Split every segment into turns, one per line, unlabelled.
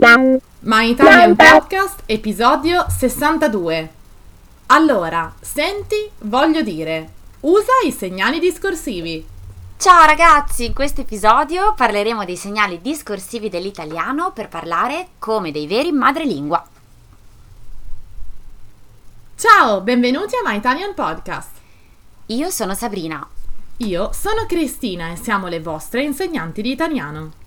My Italian Podcast, episodio 62. Allora, senti, voglio dire, usa i segnali discorsivi.
Ciao ragazzi, in questo episodio parleremo dei segnali discorsivi dell'italiano per parlare come dei veri madrelingua.
Ciao, benvenuti a My Italian Podcast.
Io sono Sabrina.
Io sono Cristina e siamo le vostre insegnanti di italiano.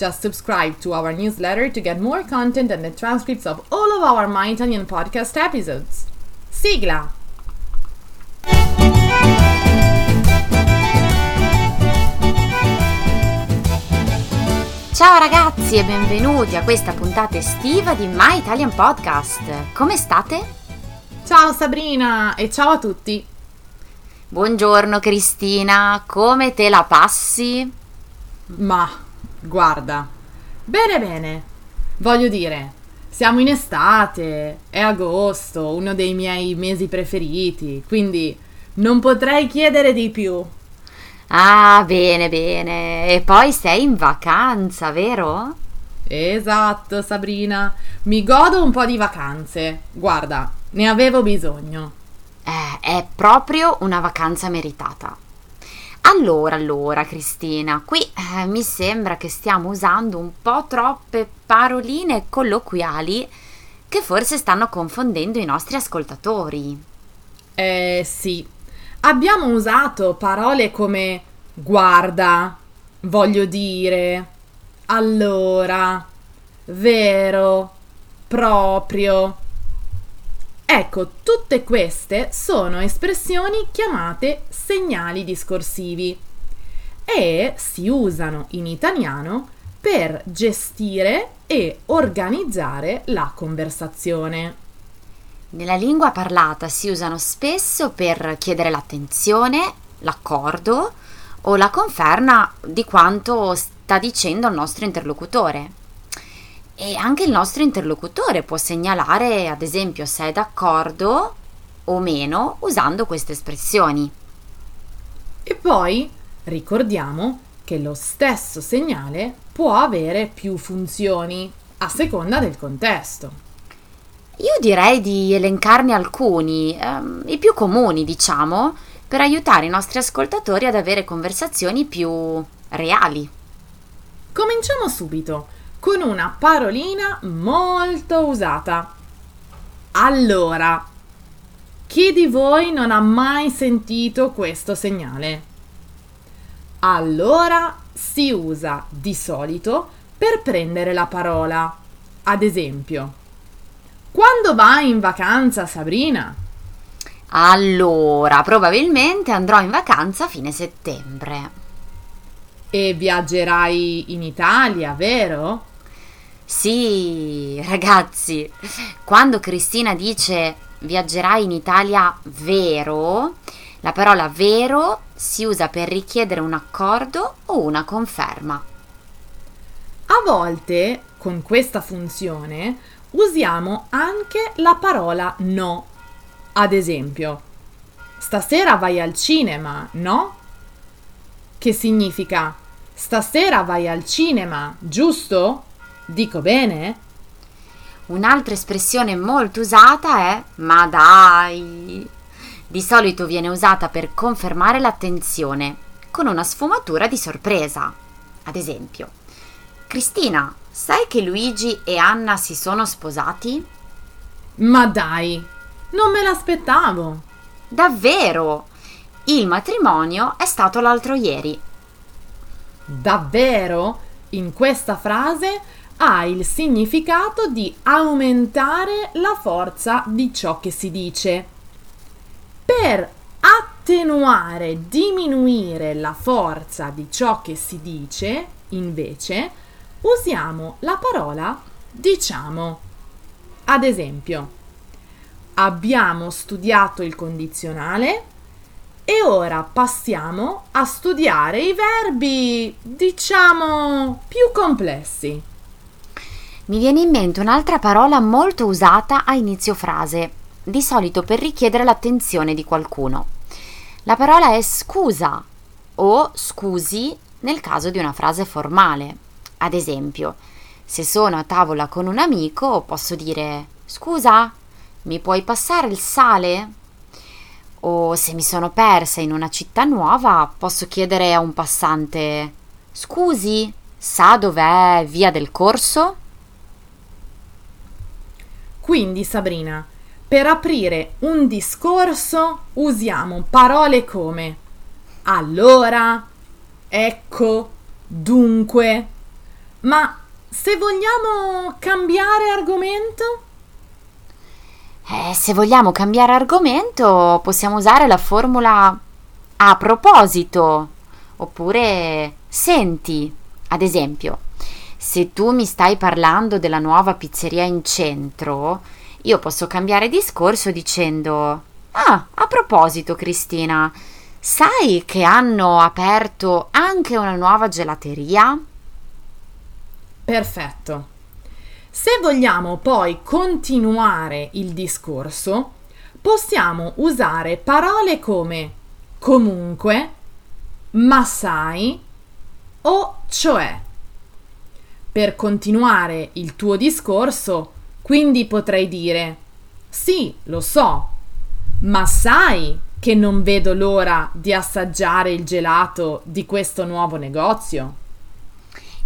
Just subscribe to our newsletter to get more content and the transcripts of all of our My Italian podcast episodes. Sigla!
Ciao ragazzi e benvenuti a questa puntata estiva di My Italian Podcast. Come state?
Ciao Sabrina e ciao a tutti!
Buongiorno Cristina, come te la passi?
Ma guarda, bene bene. Voglio dire, siamo in estate, è agosto, uno dei miei mesi preferiti, quindi non potrei chiedere di più.
Ah, bene, bene. E poi sei in vacanza, vero?
Esatto, Sabrina. Mi godo un po' di vacanze. Guarda, ne avevo bisogno.
Eh, è proprio una vacanza meritata. Allora, allora, Cristina, qui eh, mi sembra che stiamo usando un po' troppe paroline colloquiali che forse stanno confondendo i nostri ascoltatori.
Eh sì, abbiamo usato parole come guarda, voglio dire, allora, vero, proprio. Ecco, tutte queste sono espressioni chiamate segnali discorsivi e si usano in italiano per gestire e organizzare la conversazione.
Nella lingua parlata si usano spesso per chiedere l'attenzione, l'accordo o la conferma di quanto sta dicendo il nostro interlocutore. E anche il nostro interlocutore può segnalare, ad esempio, se è d'accordo o meno usando queste espressioni.
E poi ricordiamo che lo stesso segnale può avere più funzioni a seconda del contesto.
Io direi di elencarne alcuni, ehm, i più comuni, diciamo, per aiutare i nostri ascoltatori ad avere conversazioni più reali.
Cominciamo subito con una parolina molto usata. Allora, chi di voi non ha mai sentito questo segnale? Allora si usa di solito per prendere la parola. Ad esempio, quando vai in vacanza, Sabrina?
Allora, probabilmente andrò in vacanza a fine settembre.
E viaggerai in Italia, vero?
Sì, ragazzi, quando Cristina dice viaggerai in Italia vero, la parola vero si usa per richiedere un accordo o una conferma.
A volte, con questa funzione, usiamo anche la parola no. Ad esempio, stasera vai al cinema, no? Che significa stasera vai al cinema, giusto? Dico bene?
Un'altra espressione molto usata è ma dai. Di solito viene usata per confermare l'attenzione, con una sfumatura di sorpresa. Ad esempio, Cristina, sai che Luigi e Anna si sono sposati?
Ma dai, non me l'aspettavo.
Davvero? Il matrimonio è stato l'altro ieri.
Davvero? In questa frase ha il significato di aumentare la forza di ciò che si dice. Per attenuare, diminuire la forza di ciò che si dice, invece, usiamo la parola diciamo. Ad esempio, abbiamo studiato il condizionale e ora passiamo a studiare i verbi, diciamo, più complessi.
Mi viene in mente un'altra parola molto usata a inizio frase, di solito per richiedere l'attenzione di qualcuno. La parola è scusa o scusi nel caso di una frase formale. Ad esempio, se sono a tavola con un amico posso dire scusa, mi puoi passare il sale? O se mi sono persa in una città nuova posso chiedere a un passante scusi, sa dov'è via del corso?
Quindi Sabrina, per aprire un discorso usiamo parole come allora, ecco, dunque. Ma se vogliamo cambiare argomento?
Eh, se vogliamo cambiare argomento possiamo usare la formula a proposito oppure senti, ad esempio. Se tu mi stai parlando della nuova pizzeria in centro, io posso cambiare discorso dicendo: Ah, a proposito, Cristina, sai che hanno aperto anche una nuova gelateria?
Perfetto. Se vogliamo poi continuare il discorso, possiamo usare parole come comunque, ma sai o cioè. Per continuare il tuo discorso, quindi potrei dire Sì, lo so, ma sai che non vedo l'ora di assaggiare il gelato di questo nuovo negozio?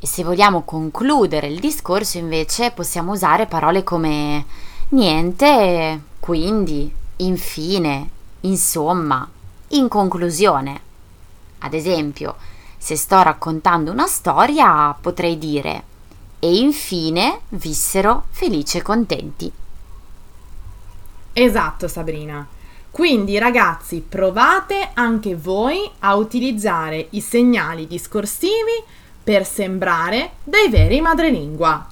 E se vogliamo concludere il discorso, invece, possiamo usare parole come niente, quindi, infine, insomma, in conclusione. Ad esempio, se sto raccontando una storia, potrei dire e infine vissero felici e contenti.
Esatto, Sabrina. Quindi ragazzi, provate anche voi a utilizzare i segnali discorsivi per sembrare dei veri madrelingua.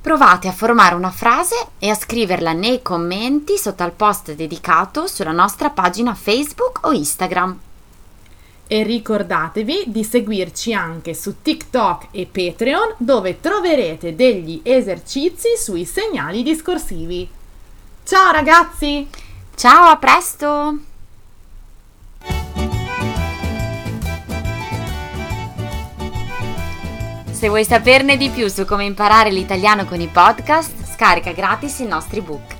Provate a formare una frase e a scriverla nei commenti sotto al post dedicato sulla nostra pagina Facebook o Instagram.
E ricordatevi di seguirci anche su TikTok e Patreon dove troverete degli esercizi sui segnali discorsivi. Ciao ragazzi!
Ciao, a presto! Se vuoi saperne di più su come imparare l'italiano con i podcast, scarica gratis il nostro ebook.